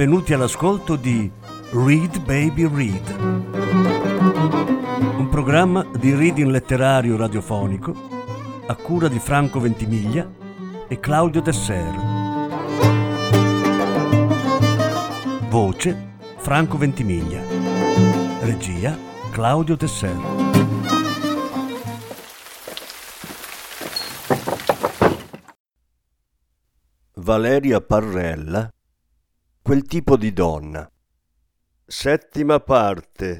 benvenuti all'ascolto di Read Baby Read, un programma di reading letterario radiofonico a cura di Franco Ventimiglia e Claudio Desser. Voce Franco Ventimiglia. Regia Claudio Desser. Valeria Parrella quel tipo di donna. Settima parte.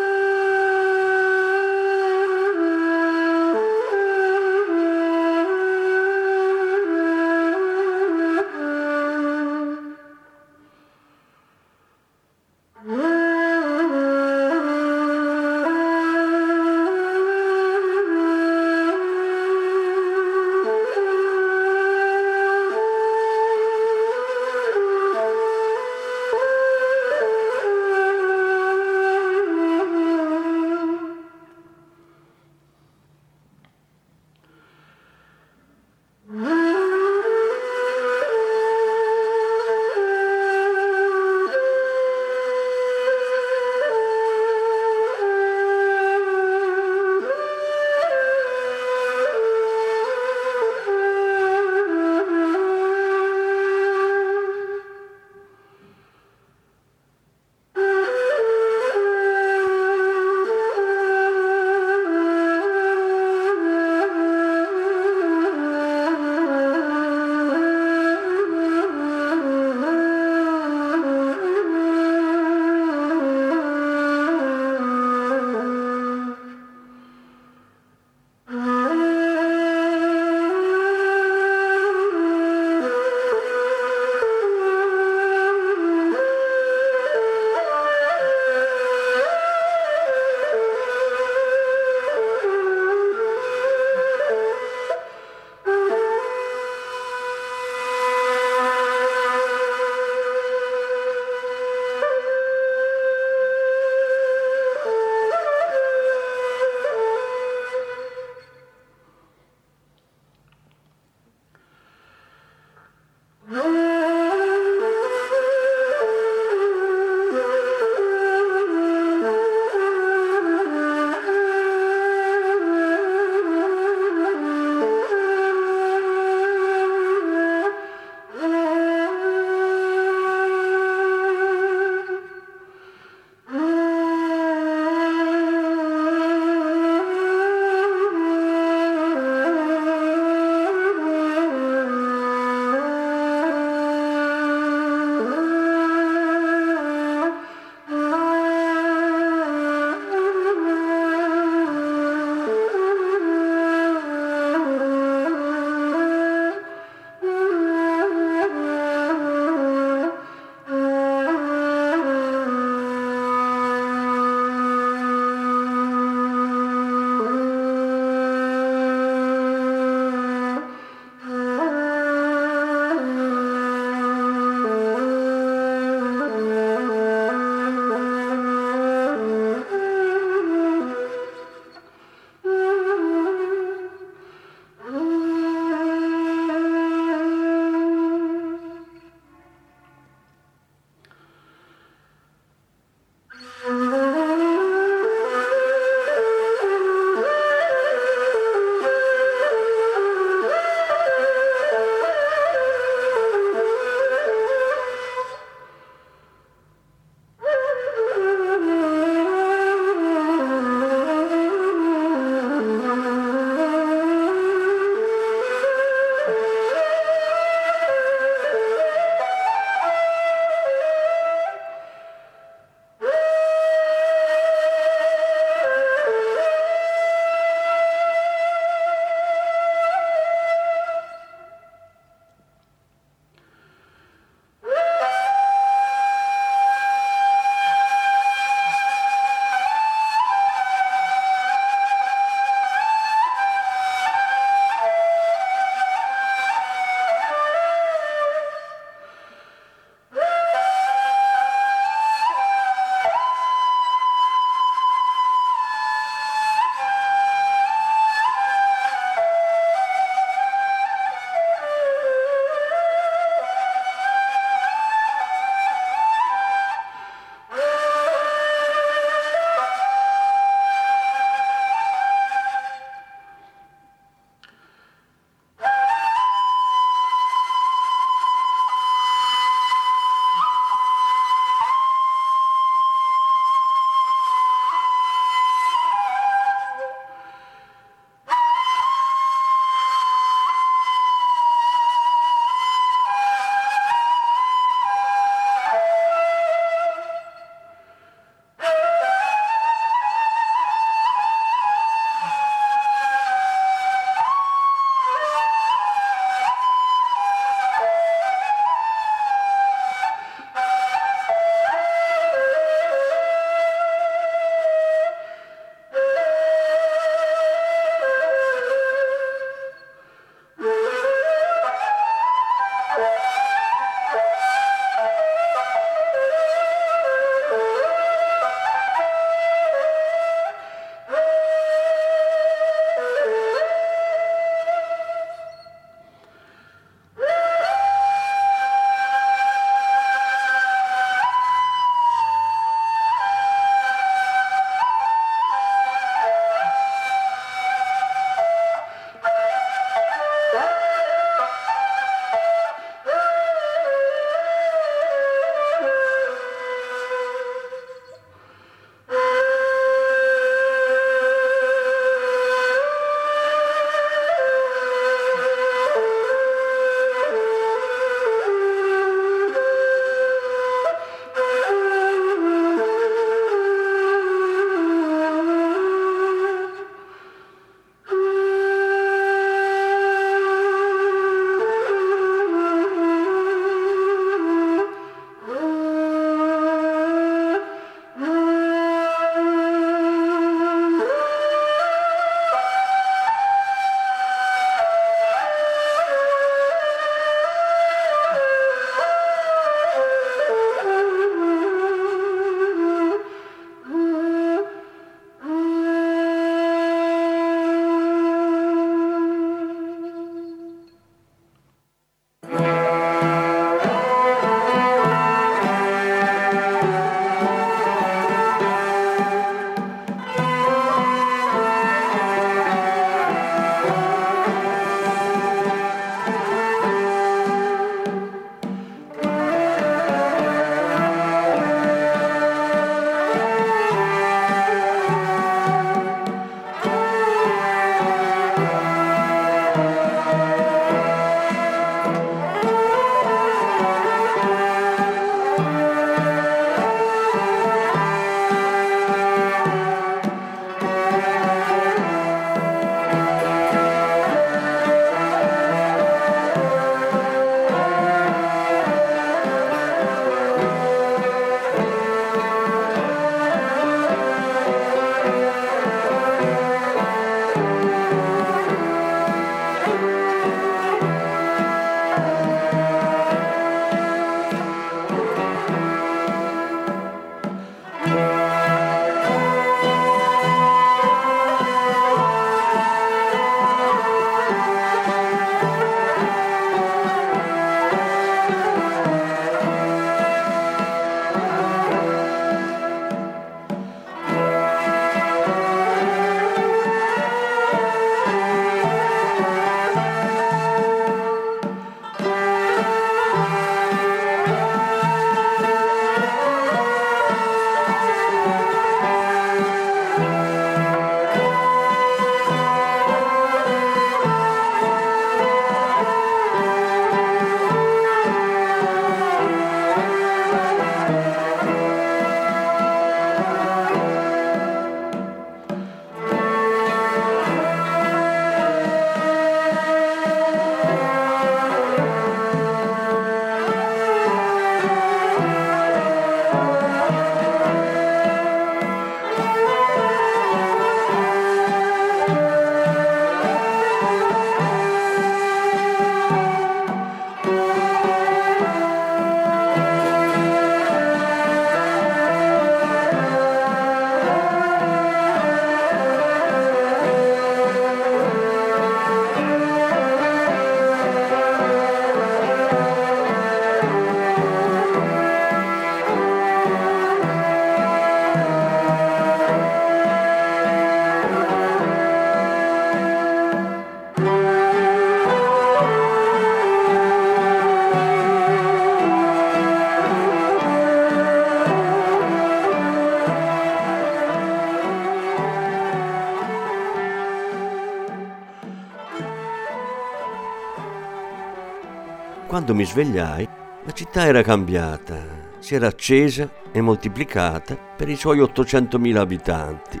Quando mi svegliai, la città era cambiata, si era accesa e moltiplicata per i suoi 800.000 abitanti.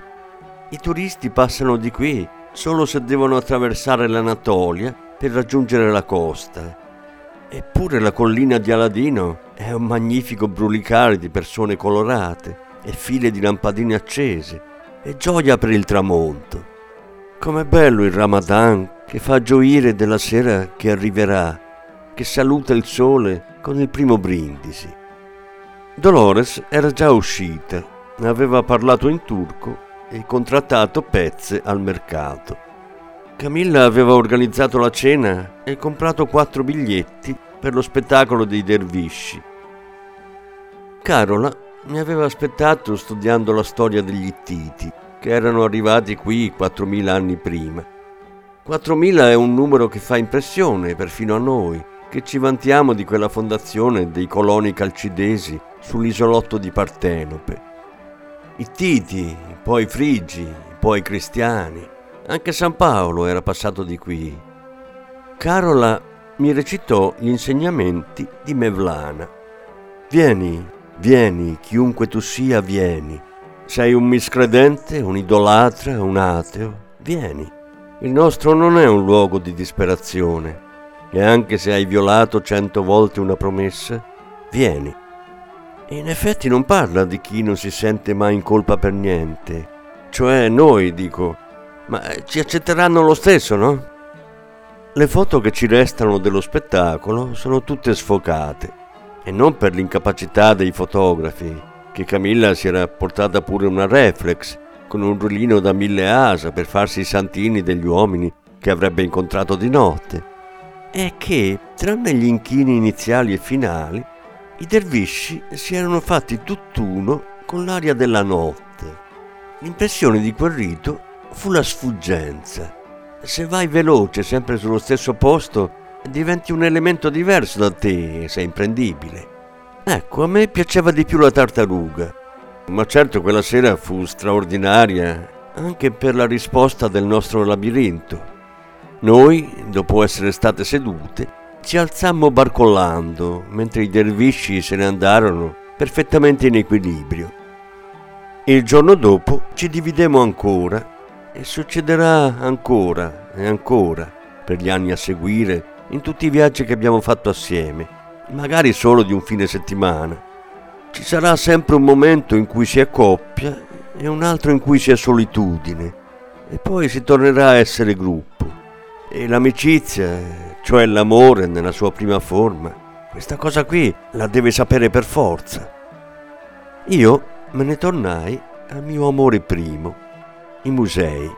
I turisti passano di qui solo se devono attraversare l'Anatolia per raggiungere la costa. Eppure la collina di Aladino è un magnifico brulicare di persone colorate e file di lampadine accese e gioia per il tramonto. Com'è bello il Ramadan che fa gioire della sera che arriverà, che saluta il sole con il primo brindisi. Dolores era già uscita, aveva parlato in turco e contrattato pezze al mercato. Camilla aveva organizzato la cena e comprato quattro biglietti per lo spettacolo dei dervisci. Carola mi aveva aspettato studiando la storia degli Ittiti che erano arrivati qui 4.000 anni prima. 4.000 è un numero che fa impressione perfino a noi, che ci vantiamo di quella fondazione dei coloni calcidesi sull'isolotto di Partenope. I Titi, poi i Frigi, poi i Cristiani. Anche San Paolo era passato di qui. Carola mi recitò gli insegnamenti di Mevlana. Vieni, vieni, chiunque tu sia, vieni. Sei un miscredente, un idolatra, un ateo? Vieni. Il nostro non è un luogo di disperazione. E anche se hai violato cento volte una promessa, vieni. E in effetti non parla di chi non si sente mai in colpa per niente. Cioè noi, dico. Ma ci accetteranno lo stesso, no? Le foto che ci restano dello spettacolo sono tutte sfocate. E non per l'incapacità dei fotografi, che Camilla si era portata pure una reflex con un rullino da mille asa per farsi i santini degli uomini che avrebbe incontrato di notte. E che, tranne gli inchini iniziali e finali, i dervisci si erano fatti tutt'uno con l'aria della notte. L'impressione di quel rito fu la sfuggenza. Se vai veloce sempre sullo stesso posto, diventi un elemento diverso da te e sei imprendibile. Ecco, a me piaceva di più la tartaruga, ma certo quella sera fu straordinaria anche per la risposta del nostro labirinto. Noi, dopo essere state sedute, ci alzammo barcollando, mentre i dervisci se ne andarono perfettamente in equilibrio. Il giorno dopo ci dividemmo ancora e succederà ancora e ancora per gli anni a seguire in tutti i viaggi che abbiamo fatto assieme magari solo di un fine settimana. Ci sarà sempre un momento in cui si è coppia e un altro in cui si è solitudine e poi si tornerà a essere gruppo. E l'amicizia, cioè l'amore nella sua prima forma, questa cosa qui la deve sapere per forza. Io me ne tornai al mio amore primo, i musei.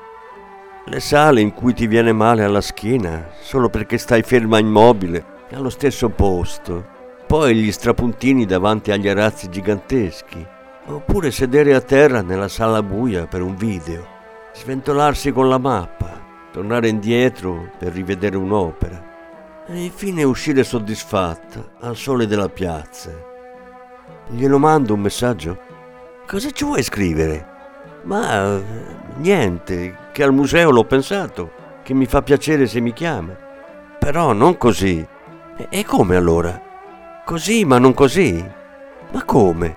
Le sale in cui ti viene male alla schiena solo perché stai ferma immobile allo stesso posto, poi gli strapuntini davanti agli arazzi giganteschi, oppure sedere a terra nella sala buia per un video, sventolarsi con la mappa, tornare indietro per rivedere un'opera e infine uscire soddisfatta al sole della piazza. Glielo mando un messaggio? Cosa ci vuoi scrivere? Ma niente, che al museo l'ho pensato, che mi fa piacere se mi chiama. Però non così. E come allora? Così, ma non così? Ma come?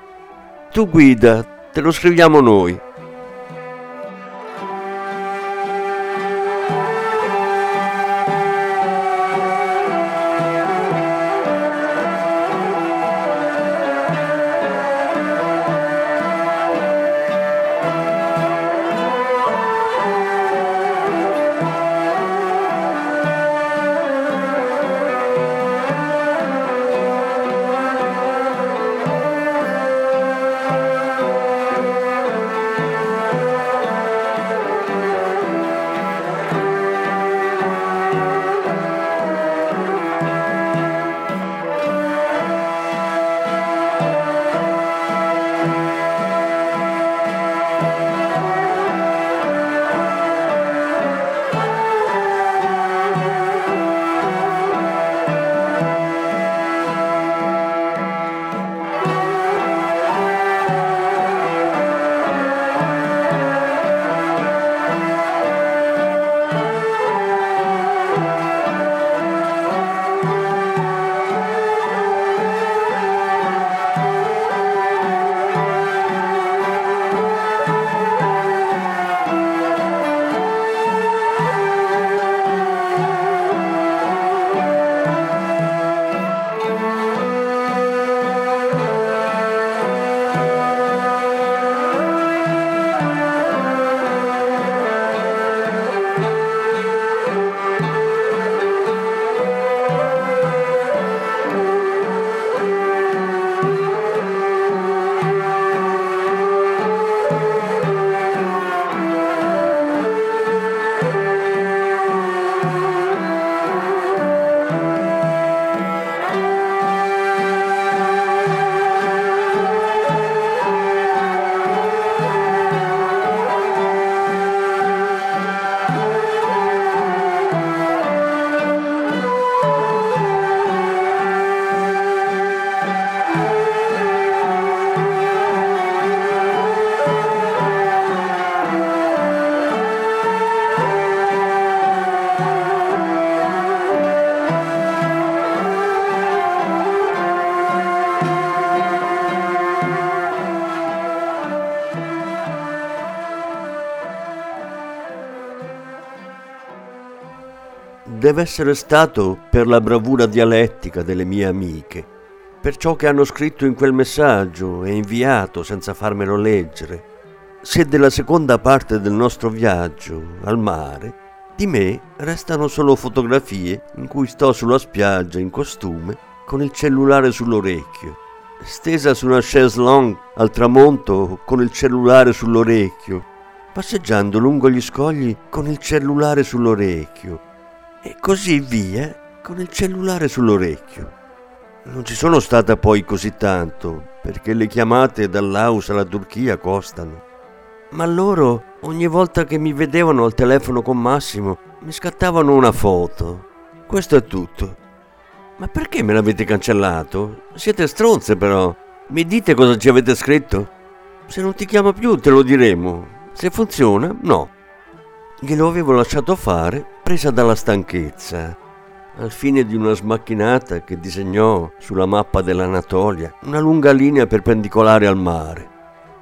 Tu guida, te lo scriviamo noi. Deve essere stato per la bravura dialettica delle mie amiche, per ciò che hanno scritto in quel messaggio e inviato senza farmelo leggere. Se della seconda parte del nostro viaggio al mare, di me restano solo fotografie in cui sto sulla spiaggia in costume con il cellulare sull'orecchio, stesa su una chaise longue al tramonto con il cellulare sull'orecchio, passeggiando lungo gli scogli con il cellulare sull'orecchio e così via con il cellulare sull'orecchio. Non ci sono stata poi così tanto, perché le chiamate dall'Aus alla Turchia costano. Ma loro, ogni volta che mi vedevano al telefono con Massimo, mi scattavano una foto. Questo è tutto. Ma perché me l'avete cancellato? Siete stronze però. Mi dite cosa ci avete scritto? Se non ti chiama più te lo diremo. Se funziona, no. Glielo avevo lasciato fare, presa dalla stanchezza, al fine di una smacchinata che disegnò sulla mappa dell'Anatolia una lunga linea perpendicolare al mare.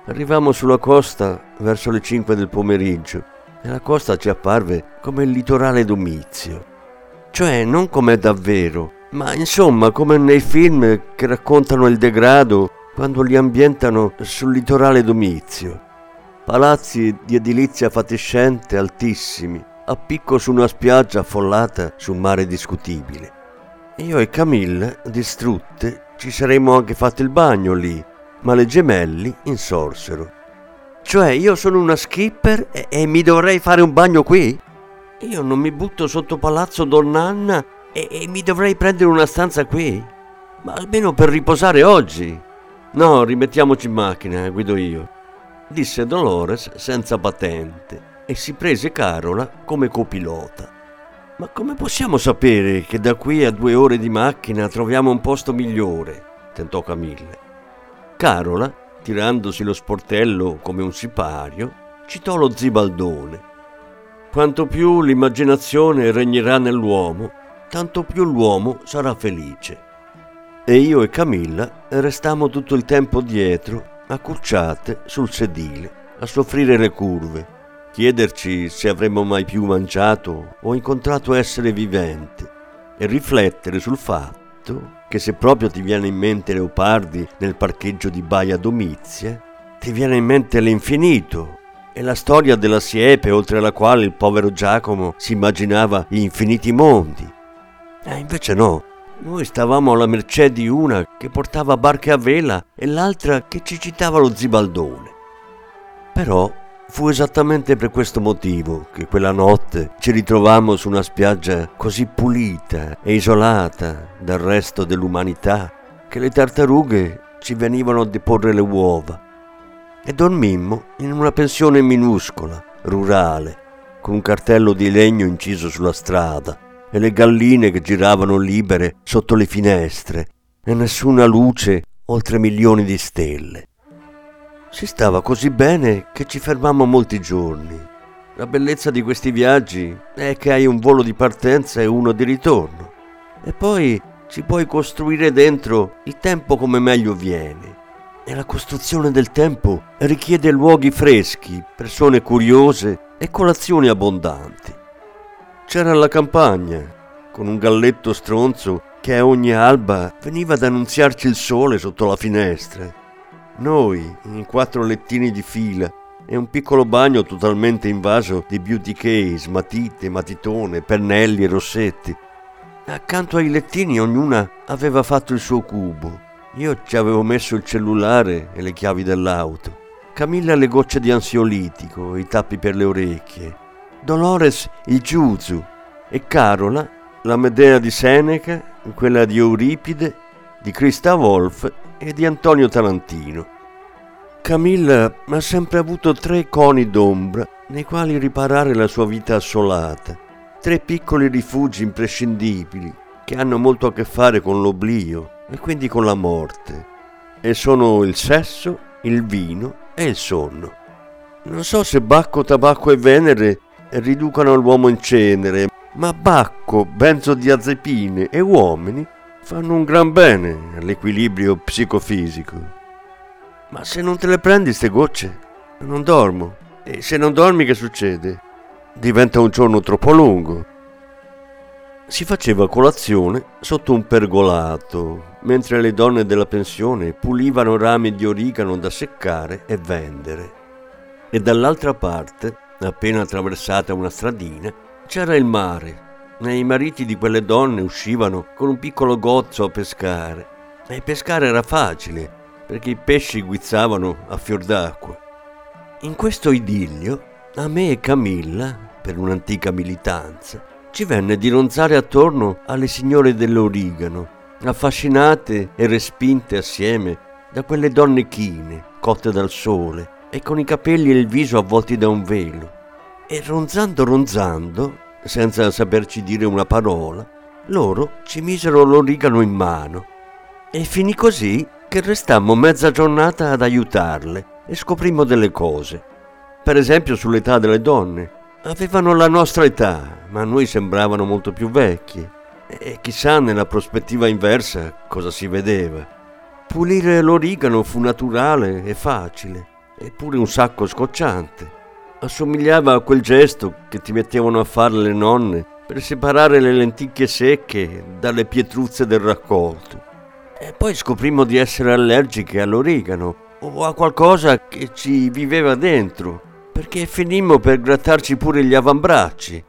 Arrivammo sulla costa verso le 5 del pomeriggio e la costa ci apparve come il litorale domizio. Cioè non com'è davvero, ma insomma come nei film che raccontano il degrado quando li ambientano sul litorale domizio palazzi di edilizia fatiscente altissimi, a picco su una spiaggia affollata su un mare discutibile. Io e Camille, distrutte, ci saremmo anche fatto il bagno lì, ma le gemelli insorsero. Cioè io sono una skipper e, e mi dovrei fare un bagno qui? Io non mi butto sotto palazzo Donnanna e, e mi dovrei prendere una stanza qui? Ma almeno per riposare oggi. No, rimettiamoci in macchina, guido io disse Dolores senza patente e si prese Carola come copilota. Ma come possiamo sapere che da qui a due ore di macchina troviamo un posto migliore? tentò Camille. Carola, tirandosi lo sportello come un sipario, citò lo zibaldone. Quanto più l'immaginazione regnerà nell'uomo, tanto più l'uomo sarà felice. E io e Camilla restammo tutto il tempo dietro accucciate sul sedile, a soffrire le curve, chiederci se avremmo mai più mangiato o incontrato essere vivente e riflettere sul fatto che se proprio ti viene in mente Leopardi nel parcheggio di Baia Domizia, ti viene in mente l'infinito e la storia della siepe oltre la quale il povero Giacomo si immaginava gli infiniti mondi. E invece no, noi stavamo alla mercé di una che portava barche a vela e l'altra che ci citava lo zibaldone. Però fu esattamente per questo motivo che quella notte ci ritrovammo su una spiaggia così pulita e isolata dal resto dell'umanità che le tartarughe ci venivano a deporre le uova e dormimmo in una pensione minuscola, rurale, con un cartello di legno inciso sulla strada e le galline che giravano libere sotto le finestre e nessuna luce oltre milioni di stelle. Si stava così bene che ci fermammo molti giorni. La bellezza di questi viaggi è che hai un volo di partenza e uno di ritorno. E poi ci puoi costruire dentro il tempo come meglio viene. E la costruzione del tempo richiede luoghi freschi, persone curiose e colazioni abbondanti. C'era la campagna, con un galletto stronzo che a ogni alba veniva ad annunziarci il sole sotto la finestra. Noi, in quattro lettini di fila, e un piccolo bagno totalmente invaso di beauty case, matite, matitone, pennelli e rossetti. Accanto ai lettini ognuna aveva fatto il suo cubo. Io ci avevo messo il cellulare e le chiavi dell'auto. Camilla le gocce di ansiolitico, i tappi per le orecchie. Dolores il Giuzu e Carola la Medea di Seneca, quella di Euripide, di Christa Wolf e di Antonio Tarantino. Camilla ha sempre avuto tre coni d'ombra nei quali riparare la sua vita assolata, tre piccoli rifugi imprescindibili che hanno molto a che fare con l'oblio e quindi con la morte, e sono il sesso, il vino e il sonno. Non so se Bacco, Tabacco e Venere riducano l'uomo in cenere, ma Bacco, benzodiazepine e uomini fanno un gran bene all'equilibrio psicofisico. Ma se non te le prendi ste gocce, non dormo. E se non dormi che succede? Diventa un giorno troppo lungo. si faceva colazione sotto un pergolato, mentre le donne della pensione pulivano rami di origano da seccare e vendere. E dall'altra parte, appena attraversata una stradina, c'era il mare. E i mariti di quelle donne uscivano con un piccolo gozzo a pescare. E pescare era facile, perché i pesci guizzavano a fior d'acqua. In questo idillio, a me e Camilla, per un'antica militanza, ci venne di ronzare attorno alle signore dell'origano, affascinate e respinte assieme da quelle donne chine, cotte dal sole e con i capelli e il viso avvolti da un velo. E ronzando ronzando, senza saperci dire una parola, loro ci misero l'origano in mano. E finì così che restammo mezza giornata ad aiutarle e scoprimmo delle cose. Per esempio sull'età delle donne, Avevano la nostra età, ma noi sembravano molto più vecchi. E chissà nella prospettiva inversa cosa si vedeva. Pulire l'origano fu naturale e facile, eppure un sacco scocciante. Assomigliava a quel gesto che ti mettevano a fare le nonne per separare le lenticchie secche dalle pietruzze del raccolto. E poi scoprimmo di essere allergiche all'origano o a qualcosa che ci viveva dentro perché finimmo per grattarci pure gli avambracci,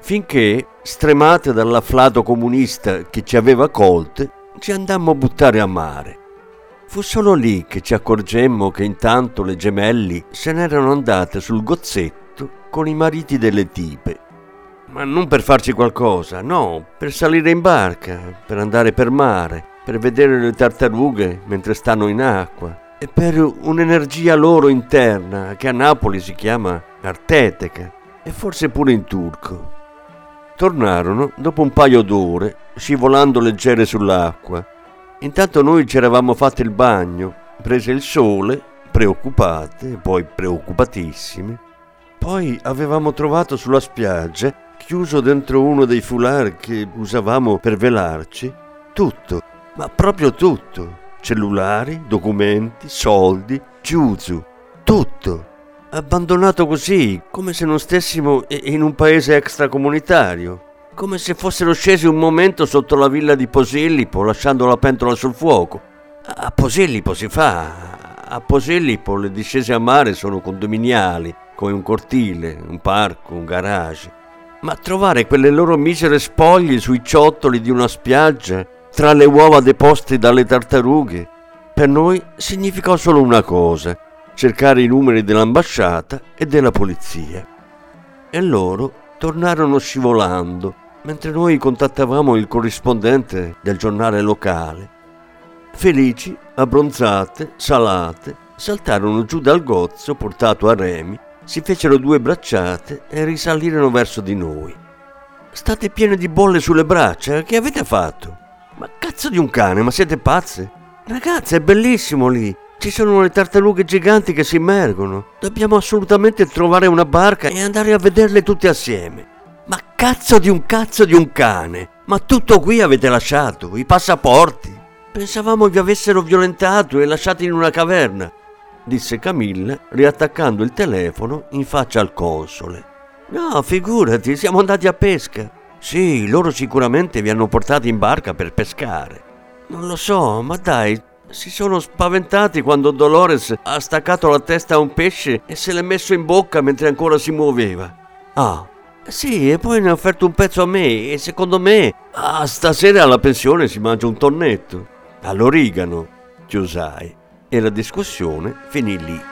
finché, stremate dall'afflato comunista che ci aveva colte, ci andammo a buttare a mare. Fu solo lì che ci accorgemmo che intanto le gemelli se n'erano andate sul gozzetto con i mariti delle tipe. Ma non per farci qualcosa, no, per salire in barca, per andare per mare, per vedere le tartarughe mentre stanno in acqua, e per un'energia loro interna che a Napoli si chiama arteteca e forse pure in turco. Tornarono dopo un paio d'ore, scivolando leggere sull'acqua. Intanto noi ci eravamo fatti il bagno, prese il sole, preoccupate, poi preoccupatissime. Poi avevamo trovato sulla spiaggia, chiuso dentro uno dei foulard che usavamo per velarci, tutto, ma proprio tutto cellulari, documenti, soldi, chiuso, tutto. Abbandonato così, come se non stessimo in un paese extracomunitario, come se fossero scesi un momento sotto la villa di Posillipo lasciando la pentola sul fuoco. A Posillipo si fa, a Posillipo le discese a mare sono condominiali, come un cortile, un parco, un garage. Ma trovare quelle loro misere spoglie sui ciottoli di una spiaggia tra le uova deposte dalle tartarughe, per noi significò solo una cosa, cercare i numeri dell'ambasciata e della polizia. E loro tornarono scivolando, mentre noi contattavamo il corrispondente del giornale locale. Felici, abbronzate, salate, saltarono giù dal gozzo portato a remi, si fecero due bracciate e risalirono verso di noi. State piene di bolle sulle braccia, che avete fatto? Ma cazzo di un cane, ma siete pazze? Ragazze, è bellissimo lì. Ci sono le tartarughe giganti che si immergono. Dobbiamo assolutamente trovare una barca e andare a vederle tutte assieme. Ma cazzo di un cazzo di un cane! Ma tutto qui avete lasciato, i passaporti. Pensavamo vi avessero violentato e lasciati in una caverna, disse Camilla, riattaccando il telefono in faccia al console. No, figurati, siamo andati a pesca. Sì, loro sicuramente vi hanno portati in barca per pescare. Non lo so, ma dai, si sono spaventati quando Dolores ha staccato la testa a un pesce e se l'è messo in bocca mentre ancora si muoveva. Ah, sì, e poi ne ha offerto un pezzo a me e secondo me, ah, stasera alla pensione si mangia un tonnetto. All'origano, chiusai. E la discussione finì lì.